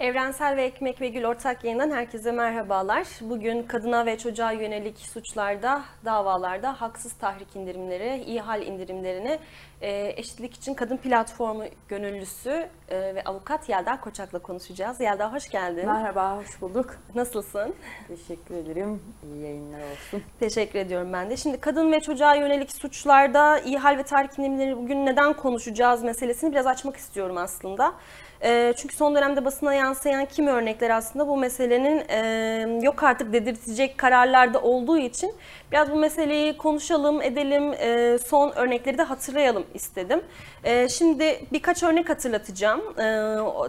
Evrensel ve Ekmek ve Gül ortak yayından herkese merhabalar. Bugün kadına ve çocuğa yönelik suçlarda, davalarda haksız tahrik indirimleri, ihal indirimlerini e, eşitlik için kadın platformu gönüllüsü e, ve avukat Yelda Koçak'la konuşacağız. Yelda hoş geldin. Merhaba, hoş bulduk. Nasılsın? Teşekkür ederim. İyi yayınlar olsun. Teşekkür ediyorum ben de. Şimdi kadın ve çocuğa yönelik suçlarda ihal ve tahrik indirimleri bugün neden konuşacağız meselesini biraz açmak istiyorum aslında. E, çünkü son dönemde basına yansıyan kimi örnekler aslında bu meselenin e, yok artık dedirtecek kararlarda olduğu için biraz bu meseleyi konuşalım, edelim, e, son örnekleri de hatırlayalım istedim. E, şimdi birkaç örnek hatırlatacağım e,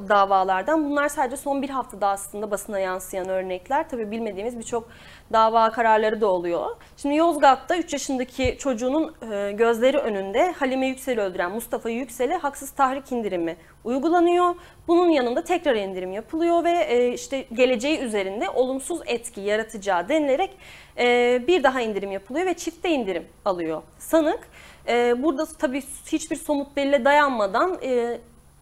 davalardan. Bunlar sadece son bir haftada aslında basına yansıyan örnekler. Tabii bilmediğimiz birçok dava kararları da oluyor. Şimdi Yozgat'ta 3 yaşındaki çocuğunun e, gözleri önünde Halime Yüksel'i öldüren Mustafa Yüksel'e haksız tahrik indirimi uygulanıyor. Bunun yanında tekrar indirim yapılıyor ve e, işte geleceği üzerinde olumsuz etki yaratacağı denilerek e, bir daha indirim yapılıyor ve çifte indirim alıyor sanık. Burada tabii hiçbir somut delile dayanmadan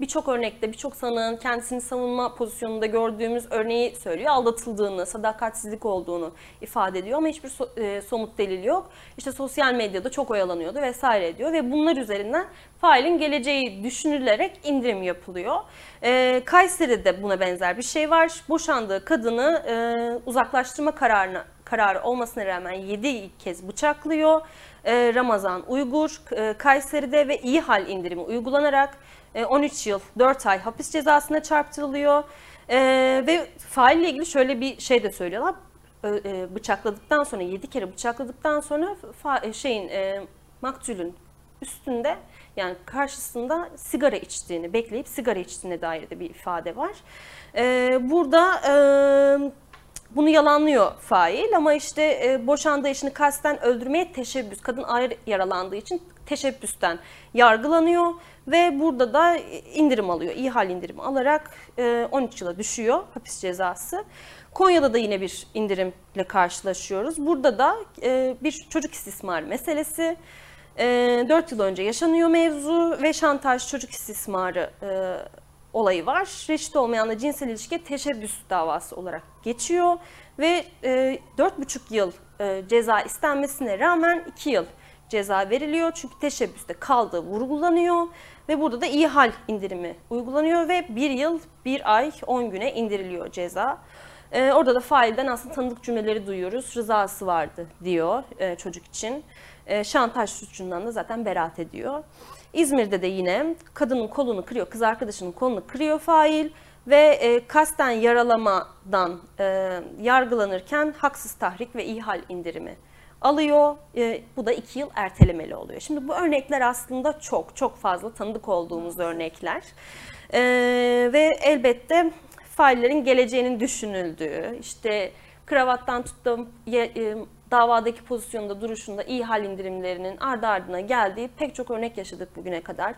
birçok örnekte birçok sanığın kendisini savunma pozisyonunda gördüğümüz örneği söylüyor. Aldatıldığını, sadakatsizlik olduğunu ifade ediyor ama hiçbir so, e, somut delil yok. İşte sosyal medyada çok oyalanıyordu vesaire diyor ve bunlar üzerinden failin geleceği düşünülerek indirim yapılıyor. E, Kayseri'de buna benzer bir şey var. Boşandığı kadını e, uzaklaştırma kararına kararı olmasına rağmen 7 kez bıçaklıyor. E, Ramazan Uygur e, Kayseri'de ve iyi hal indirimi uygulanarak 13 e, yıl 4 ay hapis cezasına çarptırılıyor. Ve faille ilgili şöyle bir şey de söylüyorlar. Bıçakladıktan sonra 7 kere bıçakladıktan sonra şeyin maktulün üstünde yani karşısında sigara içtiğini, bekleyip sigara içtiğine dair de bir ifade var. Burada bunu yalanlıyor fail ama işte e, boşandığı eşini kasten öldürmeye teşebbüs, kadın ağır yaralandığı için teşebbüsten yargılanıyor ve burada da indirim alıyor. İhal indirimi alarak e, 13 yıla düşüyor hapis cezası. Konya'da da yine bir indirimle karşılaşıyoruz. Burada da e, bir çocuk istismarı meselesi. E, 4 yıl önce yaşanıyor mevzu ve şantaj çocuk istismarı e, olayı var. Reşit olmayanla cinsel ilişkiye teşebbüs davası olarak geçiyor ve e, 4,5 yıl e, ceza istenmesine rağmen 2 yıl ceza veriliyor. Çünkü teşebbüste kaldığı vurgulanıyor ve burada da iyi hal indirimi uygulanıyor ve 1 yıl 1 ay 10 güne indiriliyor ceza. Ee, orada da failden aslında tanıdık cümleleri duyuyoruz. Rızası vardı diyor e, çocuk için. E, şantaj suçundan da zaten beraat ediyor. İzmir'de de yine kadının kolunu kırıyor, kız arkadaşının kolunu kırıyor fail ve e, kasten yaralamadan e, yargılanırken haksız tahrik ve ihal indirimi alıyor. E, bu da iki yıl ertelemeli oluyor. Şimdi bu örnekler aslında çok çok fazla tanıdık olduğumuz örnekler. E, ve elbette faillerin geleceğinin düşünüldüğü, işte kravattan tuttum e, davadaki pozisyonda, duruşunda iyi hal indirimlerinin ardı ardına geldiği pek çok örnek yaşadık bugüne kadar.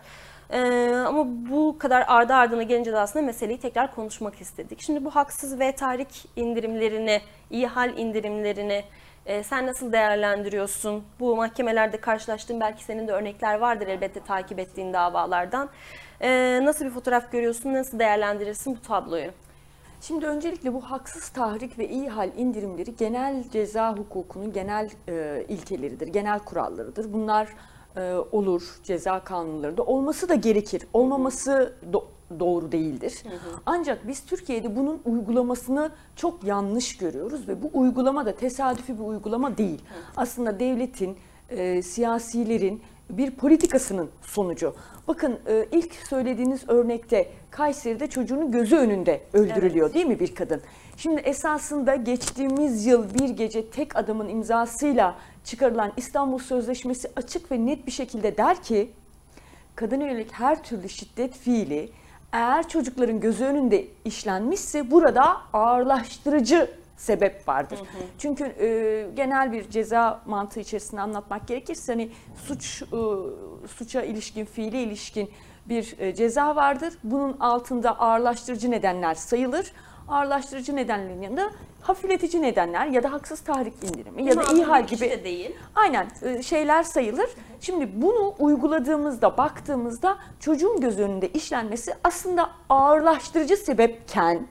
Ee, ama bu kadar ardı ardına gelince de aslında meseleyi tekrar konuşmak istedik. Şimdi bu haksız ve tahrik indirimlerini, iyi hal indirimlerini e, sen nasıl değerlendiriyorsun? Bu mahkemelerde karşılaştığın belki senin de örnekler vardır elbette takip ettiğin davalardan. E, nasıl bir fotoğraf görüyorsun? Nasıl değerlendirirsin bu tabloyu? Şimdi öncelikle bu haksız tahrik ve iyi hal indirimleri genel ceza hukukunun genel e, ilkeleridir, genel kurallarıdır. Bunlar e, olur ceza kanunlarında. Olması da gerekir. Olmaması do- doğru değildir. Hı hı. Ancak biz Türkiye'de bunun uygulamasını çok yanlış görüyoruz ve bu uygulama da tesadüfi bir uygulama değil. Hı. Aslında devletin, e, siyasilerin bir politikasının sonucu. Bakın e, ilk söylediğiniz örnekte Kayseri'de çocuğunun gözü önünde öldürülüyor evet. değil mi bir kadın? Şimdi esasında geçtiğimiz yıl bir gece tek adamın imzasıyla çıkarılan İstanbul Sözleşmesi açık ve net bir şekilde der ki kadına yönelik her türlü şiddet fiili eğer çocukların gözü önünde işlenmişse burada ağırlaştırıcı sebep vardır. Hı hı. Çünkü e, genel bir ceza mantığı içerisinde anlatmak gerekirse hani suç e, suça ilişkin, fiile ilişkin bir e, ceza vardır. Bunun altında ağırlaştırıcı nedenler sayılır. ağırlaştırıcı nedenlerin yanında hafifletici nedenler ya da haksız tahrik indirimi ya Değil da ihal gibi de değil. Aynen e, şeyler sayılır. Şimdi bunu uyguladığımızda, baktığımızda çocuğun göz önünde işlenmesi aslında ağırlaştırıcı sebepken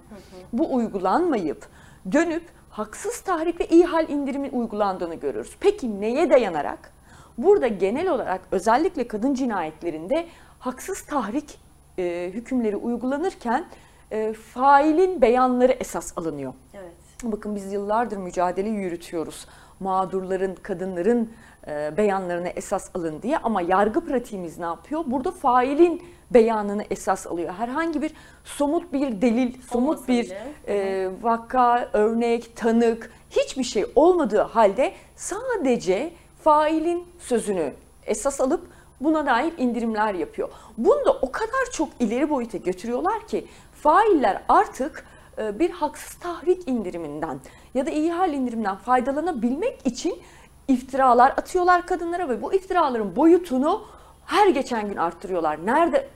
bu uygulanmayıp dönüp haksız tahrik ve ihal indirimi uygulandığını görürüz. Peki neye dayanarak? Burada genel olarak özellikle kadın cinayetlerinde haksız tahrik e, hükümleri uygulanırken e, failin beyanları esas alınıyor. Evet. Bakın biz yıllardır mücadele yürütüyoruz. Mağdurların, kadınların e, beyanlarına esas alın diye ama yargı pratiğimiz ne yapıyor? Burada failin beyanını esas alıyor. Herhangi bir somut bir delil, somut Olmasa bir bile. e, vaka, örnek, tanık hiçbir şey olmadığı halde sadece failin sözünü esas alıp buna dair indirimler yapıyor. Bunu da o kadar çok ileri boyuta götürüyorlar ki failler artık e, bir haksız tahrik indiriminden ya da ihal indiriminden faydalanabilmek için iftiralar atıyorlar kadınlara ve bu iftiraların boyutunu her geçen gün arttırıyorlar. Nerede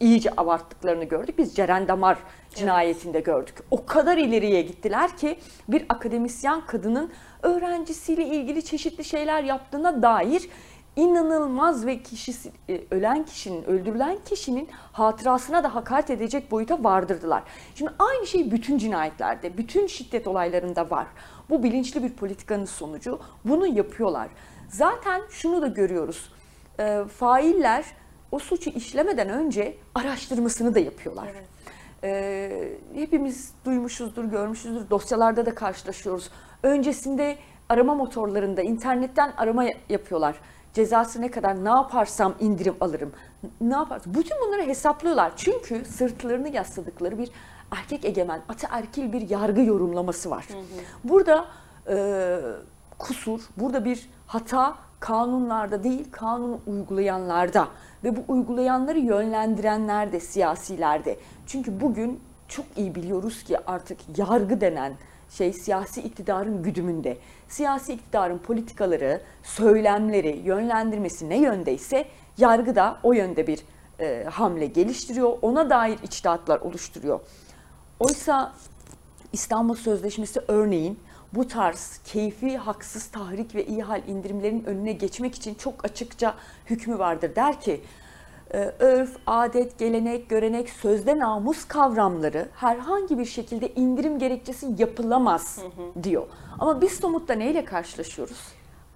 iyice abarttıklarını gördük. Biz Ceren Damar cinayetinde gördük. O kadar ileriye gittiler ki bir akademisyen kadının öğrencisiyle ilgili çeşitli şeyler yaptığına dair inanılmaz ve kişisi e, ölen kişinin, öldürülen kişinin hatırasına da hakaret edecek boyuta vardırdılar. Şimdi aynı şey bütün cinayetlerde, bütün şiddet olaylarında var. Bu bilinçli bir politikanın sonucu. Bunu yapıyorlar. Zaten şunu da görüyoruz. E, failler o suçu işlemeden önce araştırmasını da yapıyorlar. Evet. Ee, hepimiz duymuşuzdur, görmüşüzdür, dosyalarda da karşılaşıyoruz. Öncesinde arama motorlarında internetten arama yapıyorlar. Cezası ne kadar, ne yaparsam indirim alırım, ne yaparsam. Bütün bunları hesaplıyorlar. Çünkü sırtlarını yasladıkları bir erkek egemen, ataerkil bir yargı yorumlaması var. Burada e, kusur, burada bir hata kanunlarda değil, kanunu uygulayanlarda ve bu uygulayanları yönlendirenlerde, siyasilerde. Çünkü bugün çok iyi biliyoruz ki artık yargı denen şey siyasi iktidarın güdümünde. Siyasi iktidarın politikaları, söylemleri, yönlendirmesi ne yöndeyse yargı da o yönde bir e, hamle geliştiriyor. Ona dair içtihatlar oluşturuyor. Oysa İstanbul Sözleşmesi örneğin bu tarz keyfi haksız tahrik ve ihal indirimlerin önüne geçmek için çok açıkça hükmü vardır. Der ki e, örf, adet, gelenek, görenek, sözde namus kavramları herhangi bir şekilde indirim gerekçesi yapılamaz diyor. Ama biz somutta neyle karşılaşıyoruz?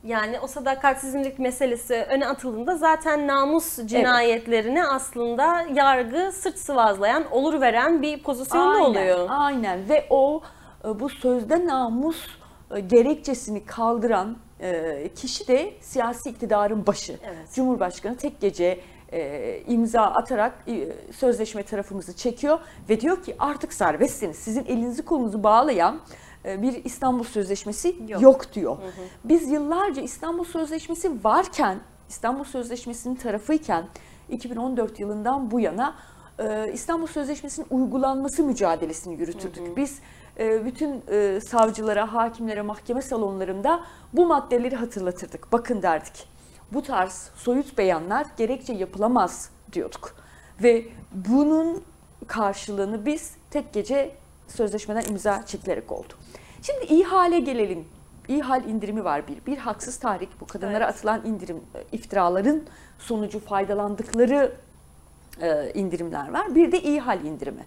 Yani o sadakatsizlik meselesi öne atıldığında zaten namus cinayetlerini aslında yargı sırt sıvazlayan, olur veren bir pozisyonda Aynen, oluyor. Aynen ve o bu sözde namus e, gerekçesini kaldıran e, kişi de siyasi iktidarın başı. Evet. Cumhurbaşkanı tek gece e, imza atarak e, sözleşme tarafımızı çekiyor ve diyor ki artık serbestsiniz. Sizin elinizi kolunuzu bağlayan e, bir İstanbul Sözleşmesi Yok. yok, diyor. Biz yıllarca İstanbul Sözleşmesi varken, İstanbul Sözleşmesi'nin tarafıyken 2014 yılından bu yana e, İstanbul Sözleşmesi'nin uygulanması mücadelesini yürütürdük. Biz e, bütün e, savcılara, hakimlere, mahkeme salonlarında bu maddeleri hatırlatırdık. Bakın derdik. Bu tarz soyut beyanlar gerekçe yapılamaz diyorduk. Ve bunun karşılığını biz tek gece sözleşmeden imza çekilerek oldu. Şimdi ihale gelelim. İhal indirimi var bir. Bir haksız tahrik bu kadınlara Evet. atılan indirim e, iftiraların sonucu faydalandıkları e, indirimler var. Bir de ihal indirimi.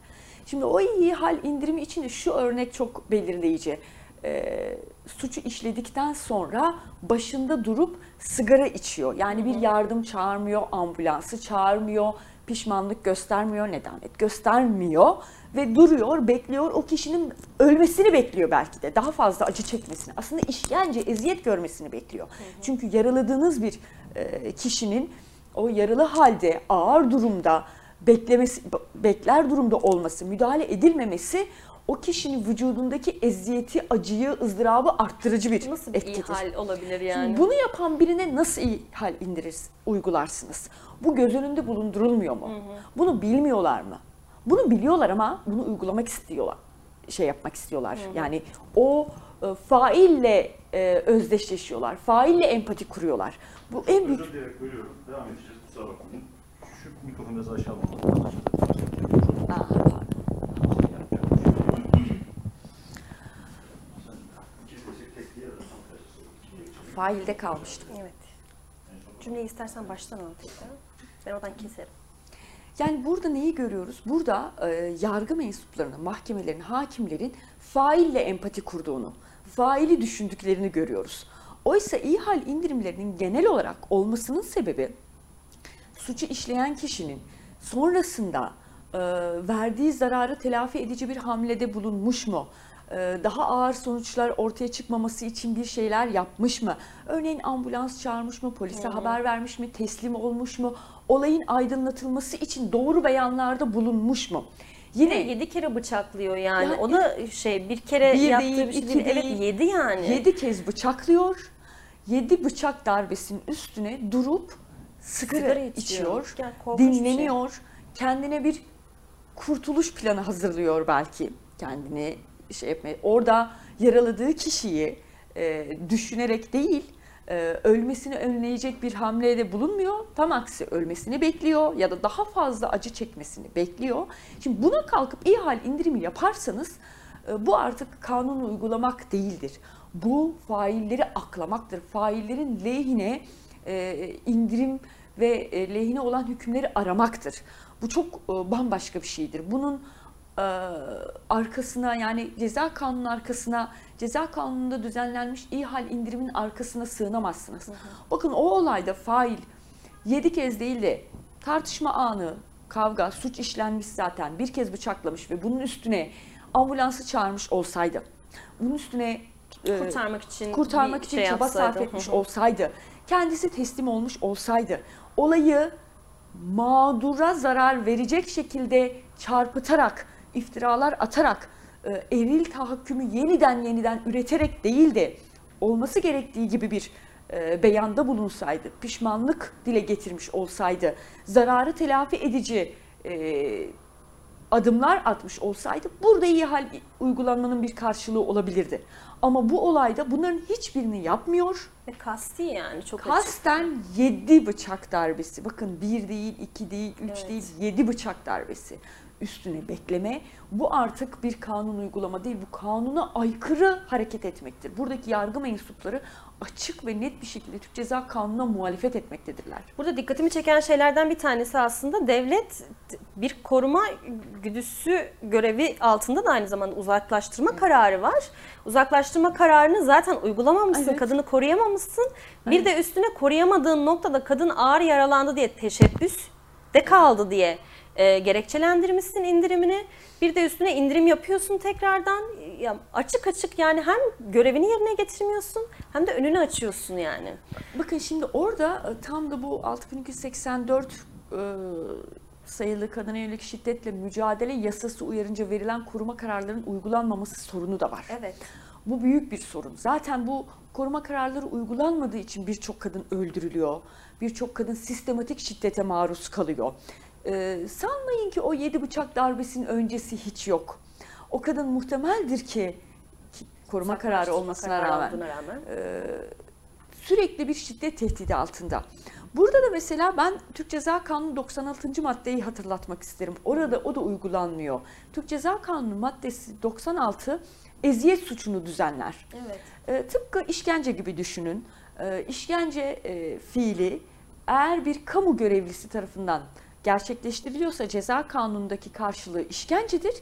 Şimdi o ihal indirimi için de şu örnek çok belirleyici. E, suçu işledikten sonra başında durup sigara içiyor. Yani bir yardım çağırmıyor, ambulansı çağırmıyor, pişmanlık göstermiyor, nedamet göstermiyor ve duruyor, bekliyor. O kişinin ölmesini bekliyor belki de. Daha fazla acı çekmesini. Aslında işkence, eziyet görmesini bekliyor. Çünkü yaraladığınız bir e, kişinin o yaralı halde ağır durumda beklemesi bekler durumda olması, müdahale edilmemesi o kişinin vücudundaki eziyeti, acıyı, ızdırabı arttırıcı bir Nasıl bir etkidir. ihal olabilir Şimdi yani? bunu yapan birine nasıl ihal indirir, uygularsınız? Bu göz önünde bulundurulmuyor mu? Bunu bilmiyorlar mı? Bunu biliyorlar ama bunu uygulamak istiyorlar. Şey yapmak istiyorlar. Yani o e, faille e, özdeşleşiyorlar. Faille empati kuruyorlar. Bu en büyük Özür dileyerek bölüyorum. Devam edeceğiz. Kusura bakmayın. Şu mikrofonu aşağı. Failde kalmıştım. Evet. Cümleyi istersen baştan al. Ben oradan keserim. Yani burada neyi görüyoruz? Burada e, yargı mensuplarının, mahkemelerin, hakimlerin faille empati kurduğunu, faili düşündüklerini görüyoruz. Oysa iyi hal indirimlerinin genel olarak olmasının sebebi suçu işleyen kişinin sonrasında e, verdiği zararı telafi edici bir hamlede bulunmuş mu? E, daha ağır sonuçlar ortaya çıkmaması için bir şeyler yapmış mı? Örneğin ambulans çağırmış mı? Polise haber vermiş mi? Teslim olmuş mu? Olayın aydınlatılması için doğru beyanlarda bulunmuş mu? Yine Yine yedi kere bıçaklıyor yani. Yani- o da şey bir kere Bir yaptığı değil, bir şey iki değil. Evet değil. yedi yani. 7 kez bıçaklıyor. 7 bıçak darbesinin üstüne durup sigara, Sigara içiyor. Yani şey. dinleniyor. Kendine bir kurtuluş planı hazırlıyor belki. Kendini şey yapmaya. Orada yaraladığı kişiyi e, düşünerek değil, e, ölmesini önleyecek bir hamlede bulunmuyor. Tam aksi ölmesini bekliyor ya da daha fazla acı çekmesini bekliyor. Şimdi buna kalkıp iyi hal indirimi yaparsanız e, bu artık kanunu uygulamak değildir. Bu failleri aklamaktır. Faillerin lehine indirim ve e, lehine olan hükümleri aramaktır. Bu çok e, bambaşka bir şeydir. Bunun e, arkasına yani ceza kanunun arkasına, ceza kanununda düzenlenmiş iyi hal indirimin arkasına sığınamazsınız. Bakın o olayda fail 7 kez değil de tartışma anı, kavga, suç işlenmiş zaten bir kez bıçaklamış ve bunun üstüne ambulansı çağırmış olsaydı, bunun üstüne e, kurtarmak için kurtarmak için şey çaba sarf etmiş Hı hı. olsaydı, kendisi teslim olmuş olsaydı, olayı mağdura zarar verecek şekilde çarpıtarak, iftiralar atarak, e, eril tahakkümü yeniden yeniden üreterek değil de olması gerektiği gibi bir e, beyanda bulunsaydı, pişmanlık dile getirmiş olsaydı, zararı telafi edici e, adımlar atmış olsaydı burada iyi hal uygulanmanın bir karşılığı olabilirdi. Ama bu olayda bunların hiçbirini yapmıyor. Ve kasti yani çok açık. Kasten 7 bıçak darbesi. Bakın 1 değil, 2 değil, 3 Evet. değil, 7 bıçak darbesi. Üstüne bekleme. Bu artık bir kanun uygulama değil. Bu kanuna aykırı hareket etmektir. Buradaki yargı mensupları açık ve net bir şekilde Türk Ceza Kanunu'na muhalefet etmektedirler. Burada dikkatimi çeken şeylerden bir tanesi aslında devlet bir koruma güdüsü görevi altında da aynı zamanda uzaklaştırma kararı var. Uzaklaştırma kararını zaten uygulamamışsın, Evet. kadını koruyamamışsın. Bir de üstüne koruyamadığın noktada kadın ağır yaralandı diye teşebbüs de kaldı diye e, gerekçelendirmişsin indirimini. Bir de üstüne indirim yapıyorsun tekrardan. Ya açık açık yani hem görevini yerine getirmiyorsun hem de önünü açıyorsun yani. Bakın şimdi orada e, tam da bu 6284 e, sayılı kadına yönelik şiddetle mücadele yasası uyarınca verilen koruma kararlarının uygulanmaması sorunu da var. Evet. Bu büyük bir sorun. Zaten bu koruma kararları uygulanmadığı için birçok kadın öldürülüyor. Birçok kadın sistematik şiddete maruz kalıyor. Ee, sanmayın ki o yedi bıçak darbesinin öncesi hiç yok. O kadın muhtemeldir ki, ki koruma kararı olmasına Kararı rağmen rağmen. e, sürekli bir şiddet tehdidi altında. Burada da mesela ben Türk Ceza Kanunu 96. maddeyi hatırlatmak isterim. Orada o da uygulanmıyor. Türk Ceza Kanunu maddesi 96 eziyet suçunu düzenler. Evet. E, tıpkı işkence gibi düşünün. E, işkence e, fiili eğer bir kamu görevlisi tarafından gerçekleştiriliyorsa ceza kanunundaki karşılığı işkencedir.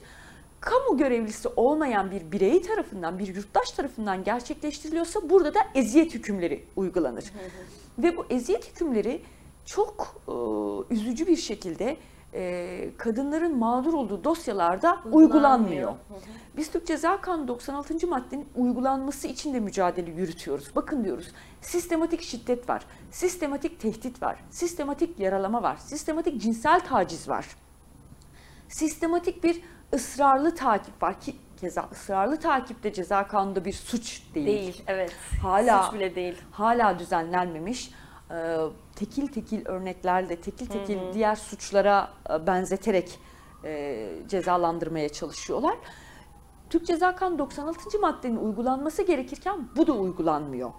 Kamu görevlisi olmayan bir birey tarafından, bir yurttaş tarafından gerçekleştiriliyorsa burada da eziyet hükümleri uygulanır. Ve bu eziyet hükümleri çok e, üzücü bir şekilde e, kadınların mağdur olduğu dosyalarda uygulanmıyor. Biz Türk Ceza Kanunu 96. maddenin uygulanması için de mücadele yürütüyoruz. Bakın diyoruz sistematik şiddet var, sistematik tehdit var, sistematik yaralama var, sistematik cinsel taciz var. Sistematik bir ısrarlı takip var ki keza ısrarlı takip de ceza kanununda bir suç değil. Değil, evet. Hala Suç bile değil. hala düzenlenmemiş. Ee, tekil tekil örneklerle, tekil tekil diğer suçlara e, benzeterek e, cezalandırmaya çalışıyorlar. Türk Ceza Kanunu 96. maddenin uygulanması gerekirken bu da uygulanmıyor.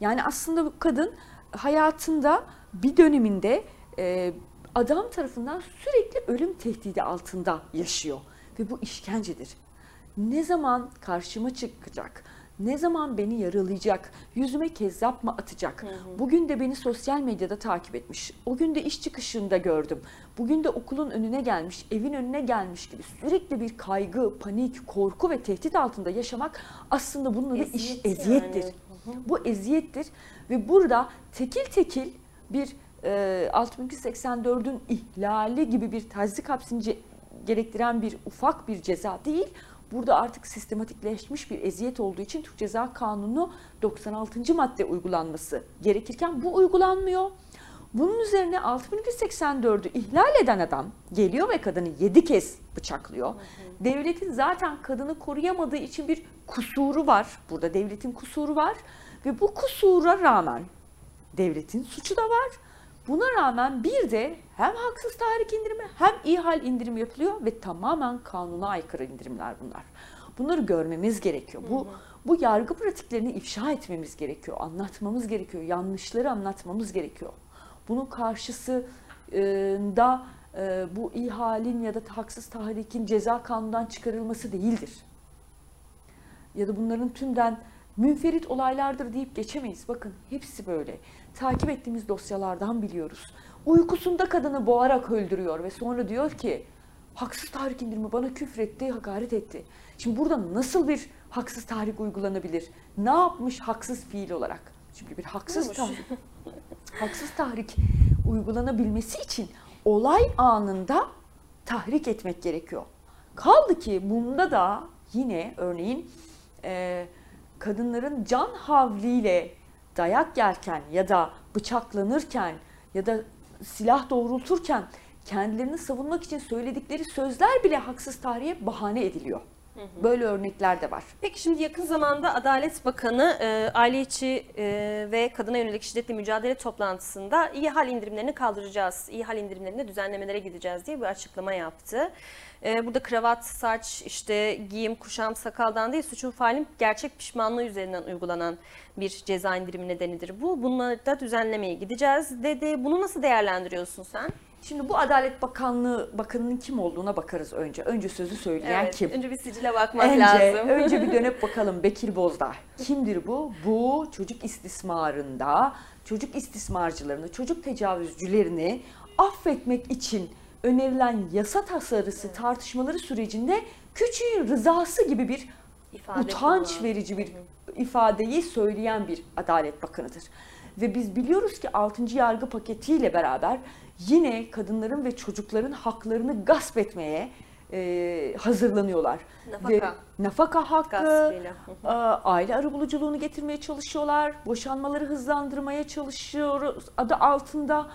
Yani aslında bu kadın hayatında bir döneminde e, adam tarafından sürekli ölüm tehdidi altında yaşıyor ve bu işkencedir. Ne zaman karşıma çıkacak? Ne zaman beni yaralayacak, yüzüme kezzap mı atacak? Bugün de beni sosyal medyada takip etmiş. O gün de iş çıkışında gördüm. Bugün de okulun önüne gelmiş, evin önüne gelmiş gibi sürekli bir kaygı, panik, korku ve tehdit altında yaşamak aslında bunun adı iş Eziyet eziyettir. yani. Bu eziyettir ve burada tekil tekil bir e, 6284'ün ihlali gibi bir tazik hapsini ce- gerektiren bir ufak bir ceza değil. Burada artık sistematikleşmiş bir eziyet olduğu için Türk Ceza Kanunu 96. madde uygulanması gerekirken bu uygulanmıyor. Bunun üzerine 6284'ü ihlal eden adam geliyor ve kadını 7 kez bıçaklıyor. Devletin zaten kadını koruyamadığı için bir kusuru var. Burada devletin kusuru var ve bu kusura rağmen devletin suçu da var. Buna rağmen bir de hem haksız tahrik indirimi hem ihal indirimi yapılıyor ve tamamen kanuna aykırı indirimler bunlar. Bunları görmemiz gerekiyor. Bu bu yargı pratiklerini ifşa etmemiz gerekiyor, anlatmamız gerekiyor, yanlışları anlatmamız gerekiyor. Bunun karşısında e, bu ihalin ya da haksız tahrikin ceza kanundan çıkarılması değildir ya da bunların tümden münferit olaylardır deyip geçemeyiz. Bakın hepsi böyle. Takip ettiğimiz dosyalardan biliyoruz. Uykusunda kadını boğarak öldürüyor ve sonra diyor ki haksız tahrik indirimi bana küfretti, hakaret etti. Şimdi burada nasıl bir haksız tahrik uygulanabilir? Ne yapmış haksız fiil olarak? Çünkü bir haksız tahrik, haksız tahrik uygulanabilmesi için olay anında tahrik etmek gerekiyor. Kaldı ki bunda da yine örneğin e, kadınların can havliyle dayak yerken ya da bıçaklanırken ya da silah doğrulturken kendilerini savunmak için söyledikleri sözler bile haksız tarihe bahane ediliyor. Böyle örnekler de var. Peki şimdi yakın zamanda Adalet Bakanı e, aile içi e, ve kadına yönelik şiddetle mücadele toplantısında iyi hal indirimlerini kaldıracağız, iyi hal indirimlerinde düzenlemelere gideceğiz diye bir açıklama yaptı. E, burada kravat, saç, işte giyim, kuşam, sakaldan değil suçun failin gerçek pişmanlığı üzerinden uygulanan bir ceza indirimi nedenidir bu. Bunları da düzenlemeye gideceğiz dedi. Bunu nasıl değerlendiriyorsun sen? Şimdi bu Adalet Bakanlığı Bakanının kim olduğuna bakarız önce. Önce sözü söyleyen Evet, kim? Önce bir sicile bakmak Önce, lazım. önce bir dönüp bakalım Bekir Bozdağ. Kimdir bu? Bu çocuk istismarında, çocuk istismarcılarını, çocuk tecavüzcülerini affetmek için önerilen yasa tasarısı tartışmaları sürecinde küçüğün rızası gibi bir İfade utanç kullanan. verici bir ifadeyi söyleyen bir Adalet Bakanıdır. Ve biz biliyoruz ki 6. yargı paketiyle beraber yine kadınların ve çocukların haklarını gasp etmeye e, hazırlanıyorlar. Nafaka. Ve nafaka hakkı, e, aile arabuluculuğunu getirmeye çalışıyorlar, boşanmaları hızlandırmaya çalışıyoruz adı altında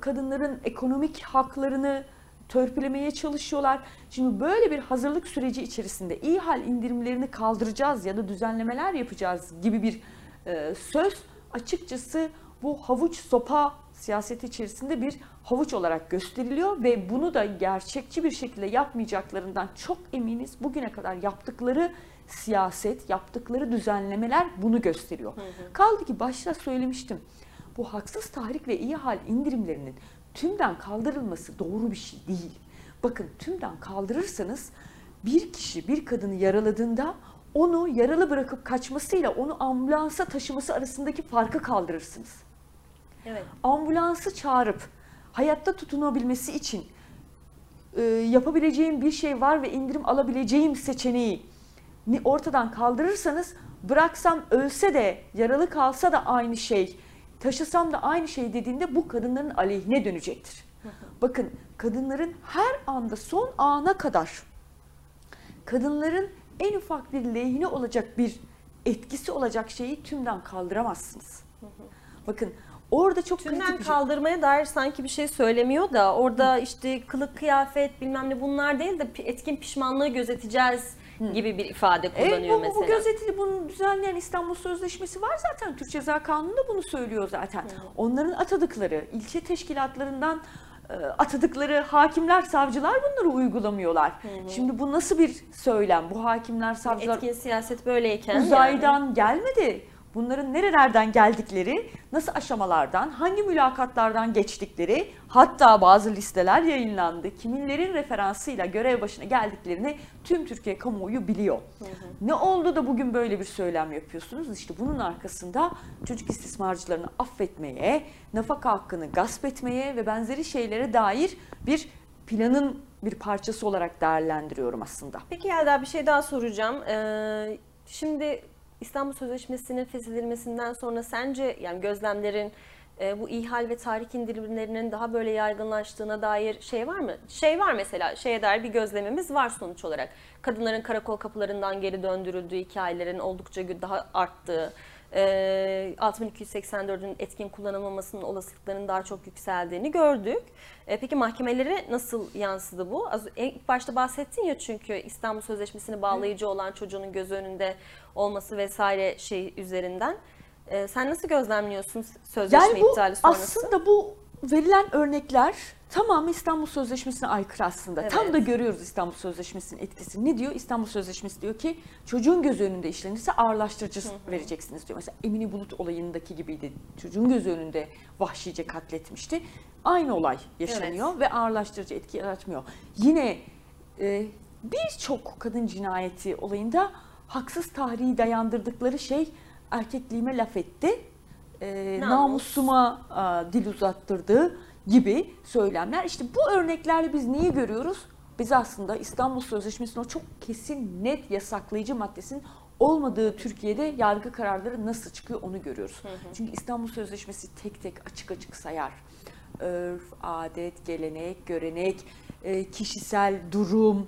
kadınların ekonomik haklarını törpülemeye çalışıyorlar. Şimdi böyle bir hazırlık süreci içerisinde iyi hal indirimlerini kaldıracağız ya da düzenlemeler yapacağız gibi bir e, söz açıkçası bu havuç sopa siyaseti içerisinde bir havuç olarak gösteriliyor ve bunu da gerçekçi bir şekilde yapmayacaklarından çok eminiz. Bugüne kadar yaptıkları siyaset, yaptıkları düzenlemeler bunu gösteriyor. Kaldı ki başta söylemiştim. Bu haksız tahrik ve iyi hal indirimlerinin tümden kaldırılması doğru bir şey değil. Bakın tümden kaldırırsanız bir kişi bir kadını yaraladığında onu yaralı bırakıp kaçmasıyla onu ambulansa taşıması arasındaki farkı kaldırırsınız Evet. ambulansı çağırıp hayatta tutunabilmesi için e, yapabileceğim bir şey var ve indirim alabileceğim seçeneği ortadan kaldırırsanız bıraksam ölse de yaralı kalsa da aynı şey taşısam da aynı şey dediğinde bu kadınların aleyhine dönecektir. Bakın kadınların her anda son ana kadar kadınların en ufak bir lehine olacak bir etkisi olacak şeyi tümden kaldıramazsınız. Bakın orada çok kritik Tümden bir şey. kaldırmaya dair sanki bir şey söylemiyor da orada işte kılık kıyafet bilmem ne bunlar değil de etkin pişmanlığı gözeteceğiz gibi bir ifade kullanıyor Evet bu, bu mesela. gözetili bunu düzenleyen İstanbul Sözleşmesi var zaten. Türk Ceza Kanunu da bunu söylüyor zaten. Onların atadıkları, ilçe teşkilatlarından e, atadıkları hakimler, savcılar bunları uygulamıyorlar. Şimdi bu nasıl bir söylem? Bu hakimler, savcılar Etkin siyaset böyleyken uzaydan gelmedi. Bunların nerelerden geldikleri, nasıl aşamalardan, hangi mülakatlardan geçtikleri, hatta bazı listeler yayınlandı. Kiminlerin referansıyla görev başına geldiklerini tüm Türkiye kamuoyu biliyor. Ne oldu da bugün böyle bir söylem yapıyorsunuz? İşte bunun arkasında çocuk istismarcılarını affetmeye, nafaka hakkını gasp etmeye ve benzeri şeylere dair bir planın bir parçası olarak değerlendiriyorum aslında. Peki Yelda bir şey daha soracağım. Ee, şimdi İstanbul Sözleşmesi'nin feshedilmesinden sonra sence yani gözlemlerin e, bu ihal ve tahrik indirimlerinin daha böyle yaygınlaştığına dair şey var mı? Şey var mesela şeye dair bir gözlemimiz var sonuç olarak. Kadınların karakol kapılarından geri döndürüldüğü hikayelerin oldukça daha arttığı, e, 6284'ün etkin kullanılmamasının olasılıklarının daha çok yükseldiğini gördük. E, peki mahkemelere nasıl yansıdı bu? Az ilk başta bahsettin ya çünkü İstanbul Sözleşmesi'ni bağlayıcı olan çocuğun göz önünde olması vesaire şey üzerinden. E, sen nasıl gözlemliyorsun sözleşme Yani bu iptali sonrası? aslında bu verilen örnekler tamamı İstanbul Sözleşmesi'ne aykırı aslında. Evet. Tam da görüyoruz İstanbul Sözleşmesi'nin etkisini. Ne diyor? İstanbul Sözleşmesi diyor ki çocuğun göz önünde işlenirse ağırlaştırıcı vereceksiniz diyor. Mesela Emine Bulut olayındaki gibiydi. Çocuğun göz önünde vahşice katletmişti. Aynı olay yaşanıyor ve ağırlaştırıcı etki yaratmıyor. Yine e, birçok kadın cinayeti olayında haksız tarihi dayandırdıkları şey erkekliğime laf etti. E, Namus. namusuma a, dil uzattırdı gibi söylemler. İşte bu örneklerle biz neyi görüyoruz? Biz aslında İstanbul Sözleşmesi'nin o çok kesin net yasaklayıcı maddesinin olmadığı Türkiye'de yargı kararları nasıl çıkıyor onu görüyoruz. Çünkü İstanbul Sözleşmesi tek tek açık açık sayar. Örf, adet, gelenek, görenek, e, kişisel durum,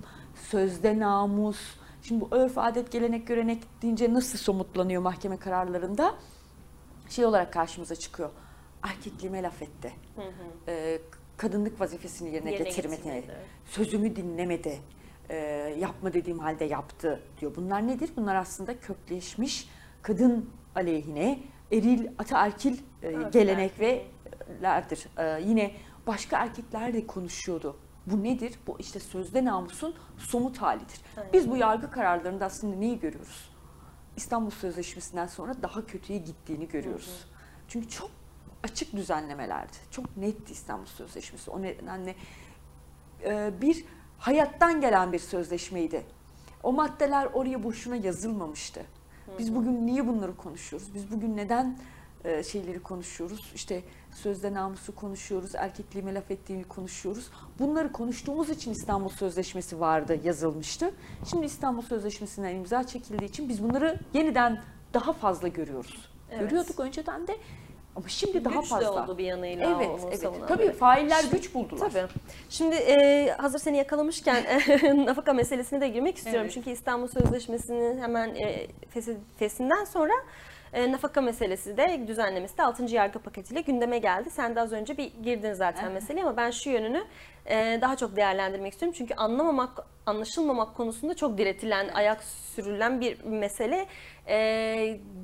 sözde namus. Şimdi bu örf, adet, gelenek, görenek deyince nasıl somutlanıyor mahkeme kararlarında? Şey olarak karşımıza çıkıyor. Erkekliğime laf etti. E, kadınlık vazifesini yerine, Yerine getirmedi. getirmedi. Sözümü dinlemedi. E, yapma dediğim halde yaptı diyor. Bunlar nedir? Bunlar aslında kökleşmiş kadın aleyhine eril, ataerkil e, gelenek ve lerdir. Ee, yine başka erkekler de konuşuyordu. Bu nedir? Bu işte sözde namusun somut halidir. Aynen. Biz bu yargı kararlarında aslında neyi görüyoruz? İstanbul Sözleşmesi'nden sonra daha kötüye gittiğini görüyoruz. Çünkü çok açık düzenlemelerdi. Çok netti İstanbul Sözleşmesi. O nedenle e, bir hayattan gelen bir sözleşmeydi. O maddeler oraya boşuna yazılmamıştı. Biz bugün niye bunları konuşuyoruz? Biz bugün neden e, şeyleri konuşuyoruz? İşte sözde namusu konuşuyoruz, erkekliğime laf ettiğimi konuşuyoruz. Bunları konuştuğumuz için İstanbul Sözleşmesi vardı, yazılmıştı. Şimdi İstanbul Sözleşmesi'nden imza çekildiği için biz bunları yeniden daha fazla görüyoruz. Evet. Görüyorduk önceden de ama şimdi daha Güç de fazla. oldu bir yanıyla Evet, onu evet. savunan. Tabii failler güç buldular. Tabii. Şimdi e, hazır seni yakalamışken nafaka meselesine de girmek istiyorum. Evet. Çünkü İstanbul Sözleşmesi'nin hemen e, fesi- fesinden sonra e, nafaka meselesi de düzenlemesi de 6. yargı paketiyle gündeme geldi. Sen de az önce bir girdin zaten Evet. meseleye ama ben şu yönünü e, daha çok değerlendirmek istiyorum. Çünkü anlamamak, anlaşılmamak konusunda çok diretilen, ayak sürülen bir mesele. E,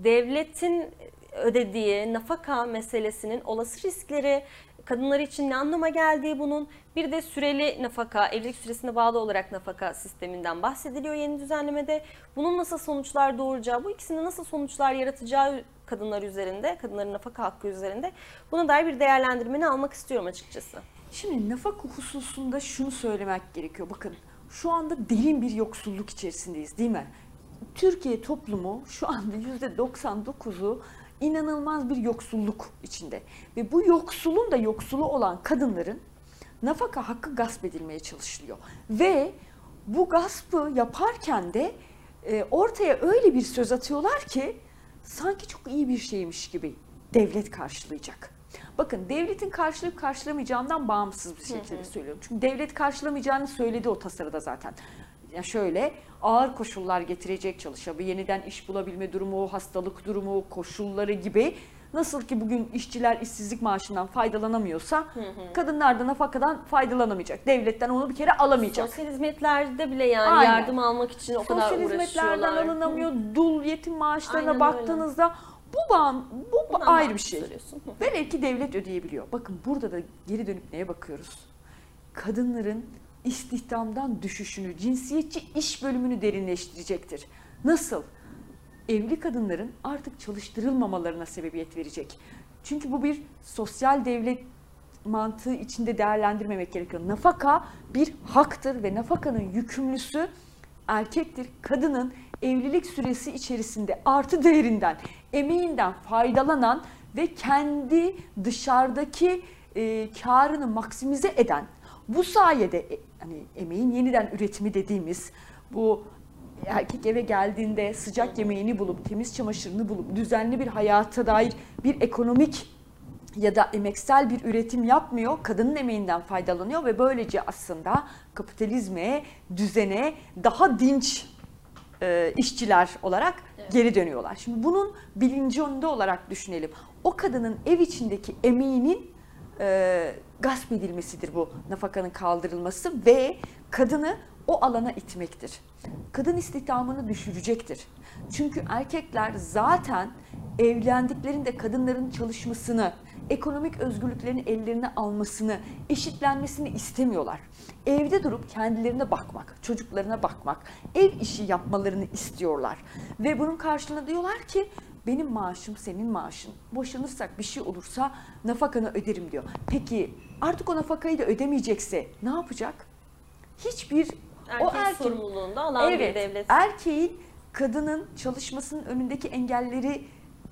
devletin ödediği nafaka meselesinin olası riskleri, kadınlar için ne anlama geldiği bunun, bir de süreli nafaka, evlilik süresine bağlı olarak nafaka sisteminden bahsediliyor yeni düzenlemede. Bunun nasıl sonuçlar doğuracağı, bu ikisinin nasıl sonuçlar yaratacağı kadınlar üzerinde, kadınların nafaka hakkı üzerinde buna dair bir değerlendirmeni almak istiyorum açıkçası. Şimdi nafaka hususunda şunu söylemek gerekiyor. Bakın şu anda derin bir yoksulluk içerisindeyiz değil mi? Türkiye toplumu şu anda %99'u inanılmaz bir yoksulluk içinde. Ve bu yoksulun da yoksulu olan kadınların nafaka hakkı gasp edilmeye çalışılıyor. Ve bu gaspı yaparken de e, ortaya öyle bir söz atıyorlar ki sanki çok iyi bir şeymiş gibi devlet karşılayacak. Bakın devletin karşılayıp karşılamayacağından bağımsız bir şekilde söylüyorum. Çünkü devlet karşılamayacağını söyledi o tasarıda zaten. Ya şöyle ağır koşullar getirecek çalışabı, yeniden iş bulabilme durumu, hastalık durumu, koşulları gibi nasıl ki bugün işçiler işsizlik maaşından faydalanamıyorsa kadınlar da nafakadan faydalanamayacak. Devletten onu bir kere alamayacak. Sosyal hizmetlerde bile yani Aynen. yardım almak için o kadar Sosyal hizmetlerden uğraşıyorlar. alınamıyor, dul yetim maaşlarına Aynen baktığınızda bu bağım, bu Bundan ayrı bir şey. Velev ki devlet ödeyebiliyor. Bakın burada da geri dönüp neye bakıyoruz? Kadınların istihdamdan düşüşünü, cinsiyetçi iş bölümünü derinleştirecektir. Nasıl? evli kadınların artık çalıştırılmamalarına sebebiyet verecek. Çünkü bu bir sosyal devlet mantığı içinde değerlendirmemek gerekiyor. Nafaka bir haktır ve nafakanın yükümlüsü erkektir. Kadının evlilik süresi içerisinde artı değerinden, emeğinden faydalanan ve kendi dışarıdaki e, karını maksimize eden, bu sayede hani emeğin yeniden üretimi dediğimiz bu erkek eve geldiğinde sıcak yemeğini bulup, temiz çamaşırını bulup, düzenli bir hayata dair bir ekonomik ya da emeksel bir üretim yapmıyor, kadının emeğinden faydalanıyor ve böylece aslında kapitalizme, düzene daha dinç e, işçiler olarak geri dönüyorlar. Şimdi bunun bilincinde olarak düşünelim. O kadının ev içindeki emeğinin e, gasp edilmesidir bu nafakanın kaldırılması ve kadını o alana itmektir. Kadın istihdamını düşürecektir. Çünkü erkekler zaten evlendiklerinde kadınların çalışmasını, ekonomik özgürlüklerini ellerine almasını, eşitlenmesini istemiyorlar. Evde durup kendilerine bakmak, çocuklarına bakmak, ev işi yapmalarını istiyorlar. Ve bunun karşılığında diyorlar ki benim maaşım senin maaşın. Boşanırsak bir şey olursa nafakanı öderim diyor. Peki artık o nafakayı da ödemeyecekse ne yapacak? Hiçbir Erkek sorumluluğunda alan evet, bir devlet. Erkeğin kadının çalışmasının önündeki engelleri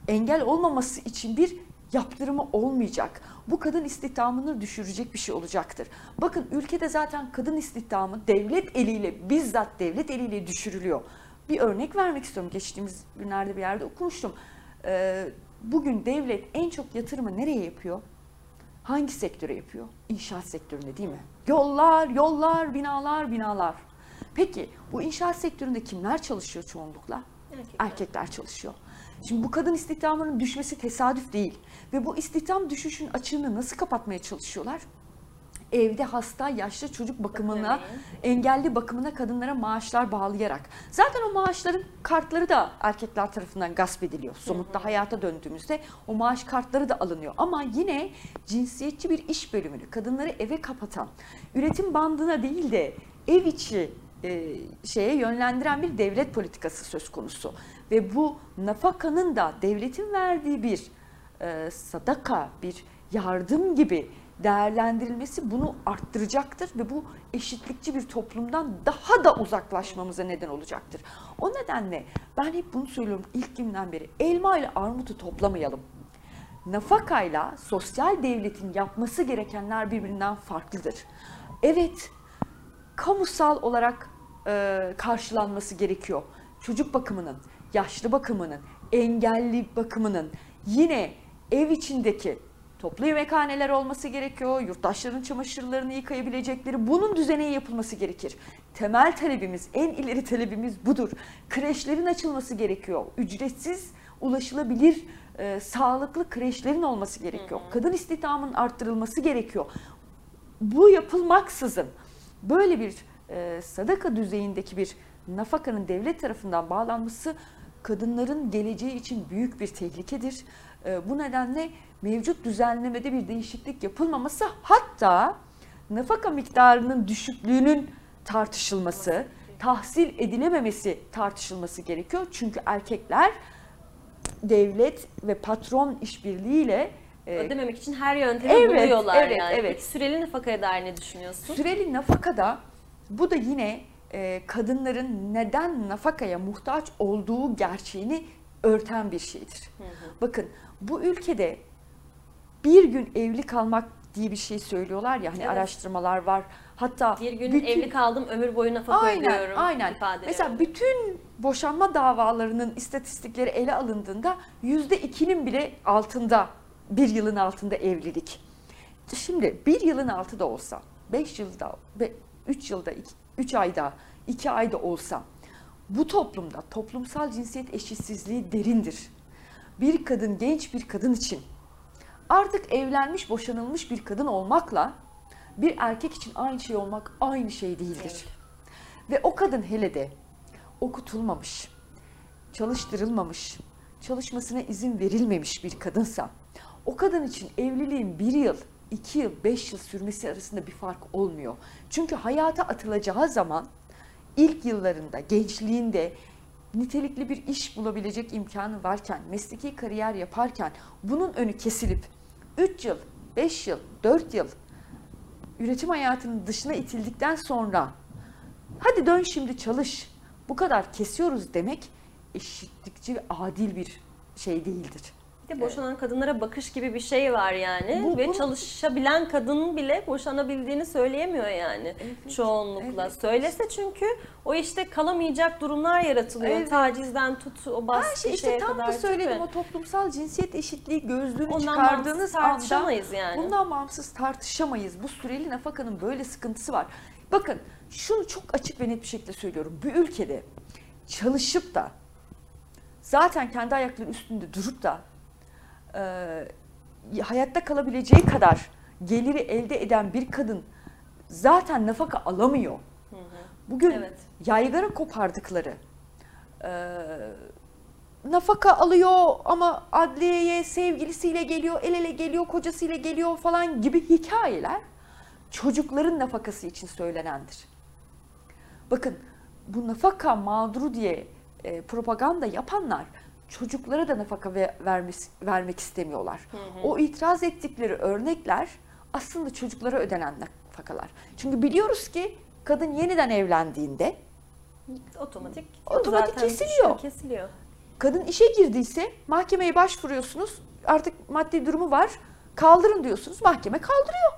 engel olmaması için bir yaptırımı olmayacak. Bu kadın istihdamını düşürecek bir şey olacaktır. Bakın ülkede zaten kadın istihdamı devlet eliyle bizzat devlet eliyle düşürülüyor. Bir örnek vermek istiyorum. Geçtiğimiz günlerde bir yerde okumuştum. Ee, bugün devlet en çok yatırımı nereye yapıyor? Hangi sektöre yapıyor? İnşaat sektöründe değil mi? Yollar, yollar, binalar, binalar. Peki bu inşaat sektöründe kimler çalışıyor çoğunlukla? Erkekler. Erkekler çalışıyor. Şimdi bu kadın istihdamının düşmesi tesadüf değil. Ve bu istihdam düşüşün açığını nasıl kapatmaya çalışıyorlar? Evde hasta, yaşlı çocuk bakımına, Bakım engelli bakımına kadınlara maaşlar bağlayarak. Zaten o maaşların kartları da erkekler tarafından gasp ediliyor. Somutta hayata döndüğümüzde o maaş kartları da alınıyor. Ama yine cinsiyetçi bir iş bölümünü kadınları eve kapatan, üretim bandına değil de ev içi e, şeye yönlendiren bir devlet politikası söz konusu. Ve bu nafakanın da devletin verdiği bir e, sadaka, bir yardım gibi değerlendirilmesi bunu arttıracaktır ve bu eşitlikçi bir toplumdan daha da uzaklaşmamıza neden olacaktır. O nedenle ben hep bunu söylüyorum ilk günden beri elma ile armutu toplamayalım. Nafakayla sosyal devletin yapması gerekenler birbirinden farklıdır. Evet, kamusal olarak e, karşılanması gerekiyor. Çocuk bakımının, yaşlı bakımının, engelli bakımının, yine ev içindeki toplu yemekhaneler olması gerekiyor. Yurttaşların çamaşırlarını yıkayabilecekleri bunun düzeni yapılması gerekir. Temel talebimiz, en ileri talebimiz budur. Kreşlerin açılması gerekiyor. Ücretsiz, ulaşılabilir, e, sağlıklı kreşlerin olması gerekiyor. Kadın istihdamının arttırılması gerekiyor. Bu yapılmaksızın böyle bir e, sadaka düzeyindeki bir nafakanın devlet tarafından bağlanması kadınların geleceği için büyük bir tehlikedir. E, bu nedenle mevcut düzenlemede bir değişiklik yapılmaması hatta nafaka miktarının düşüklüğünün tartışılması, tahsil edilememesi tartışılması gerekiyor. Çünkü erkekler devlet ve patron işbirliğiyle e, Ödememek için her yöntemi Evet, buluyorlar evet, yani. evet. Peki süreli nafakaya dair ne düşünüyorsun? Süreli nafakada bu da yine e, kadınların neden nafakaya muhtaç olduğu gerçeğini örten bir şeydir. Bakın bu ülkede bir gün evli kalmak diye bir şey söylüyorlar ya hani Evet. araştırmalar var. Hatta Bir gün bütün- evli kaldım ömür boyu nafaka Aynen, ödüyorum aynen. ifadeleri. Mesela bütün boşanma davalarının istatistikleri ele alındığında yüzde ikinin bile altında, bir yılın altında evlilik. Şimdi bir yılın altı da olsa, beş yılda, ve üç yılda, iki- üç ayda, iki ayda olsa bu toplumda toplumsal cinsiyet eşitsizliği derindir. Bir kadın, genç bir kadın için artık evlenmiş, boşanılmış bir kadın olmakla bir erkek için aynı şey olmak aynı şey değildir. Ve o kadın hele de okutulmamış, çalıştırılmamış, çalışmasına izin verilmemiş bir kadınsa, o kadın için evliliğin bir yıl, iki yıl, beş yıl sürmesi arasında bir fark olmuyor. Çünkü hayata atılacağı zaman ilk yıllarında, gençliğinde nitelikli bir iş bulabilecek imkanı varken, mesleki kariyer yaparken bunun önü kesilip 3 yıl, 5 yıl, 4 yıl üretim hayatının dışına itildikten sonra hadi dön şimdi çalış. Bu kadar kesiyoruz demek eşitlikçi ve adil bir şey değildir. De boşanan kadınlara bakış gibi bir şey var yani Bu- ve bunu- çalışabilen kadının bile boşanabildiğini söyleyemiyor yani çoğunlukla. evet. Söylese çünkü o işte kalamayacak durumlar yaratılıyor. Evet. Tacizden tut o baskı Her şey işte şeye tam kadar. da söyledim o toplumsal cinsiyet eşitliği gözlüğünü Ondan çıkardığınız anda yani. bundan bağımsız tartışamayız. Bu süreli nafakanın böyle sıkıntısı var. Bakın şunu çok açık ve net bir şekilde söylüyorum. Bir ülkede çalışıp da zaten kendi ayakları üstünde durup da e, hayatta kalabileceği kadar geliri elde eden bir kadın zaten nafaka alamıyor. Bugün Evet. yaygara kopardıkları e, nafaka alıyor ama adliyeye sevgilisiyle geliyor, el ele geliyor, kocasıyla geliyor falan gibi hikayeler çocukların nafakası için söylenendir. Bakın bu nafaka mağduru diye e, propaganda yapanlar çocuklara da nafaka ve vermesi, vermek istemiyorlar. O itiraz ettikleri örnekler aslında çocuklara ödenen nafakalar. Çünkü biliyoruz ki kadın yeniden evlendiğinde Otomatik. Otomatik zaten kesiliyor. Kesiliyor. kadın işe girdiyse mahkemeye başvuruyorsunuz. Artık maddi durumu var. Kaldırın diyorsunuz. Mahkeme kaldırıyor.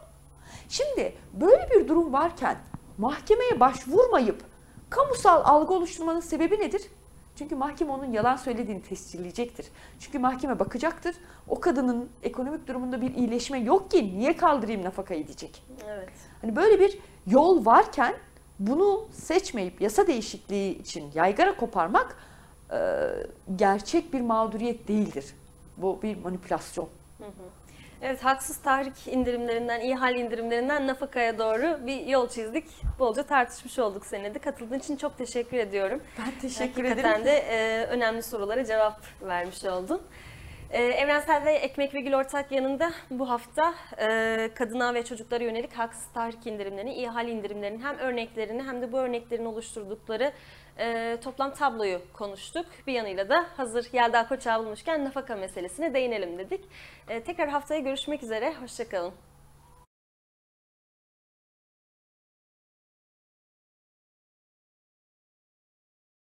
Şimdi böyle bir durum varken mahkemeye başvurmayıp kamusal algı oluşturmanın sebebi nedir? Çünkü mahkeme onun yalan söylediğini tescilleyecektir. Çünkü mahkeme bakacaktır. O kadının ekonomik durumunda bir iyileşme yok ki niye kaldırayım nafakayı diyecek. Evet. Hani böyle bir yol varken bunu seçmeyip yasa değişikliği için yaygara koparmak e, gerçek bir mağduriyet değildir. Bu bir manipülasyon. Evet haksız tahrik indirimlerinden, iyi hal indirimlerinden nafakaya doğru bir yol çizdik. Bolca tartışmış olduk seninle de. Katıldığın için çok teşekkür ediyorum. Ben teşekkür Hakikaten ederim. de e, önemli sorulara cevap vermiş oldun. E, Evrensel ve Ekmek ve Gül Ortak yanında bu hafta e, kadına ve çocuklara yönelik haksız tahrik indirimlerini, iyi hal indirimlerinin hem örneklerini hem de bu örneklerin oluşturdukları e, toplam tabloyu konuştuk. Bir yanıyla da hazır Yelda Koçağı bulmuşken nafaka meselesine değinelim dedik. E, tekrar haftaya görüşmek üzere, hoşçakalın.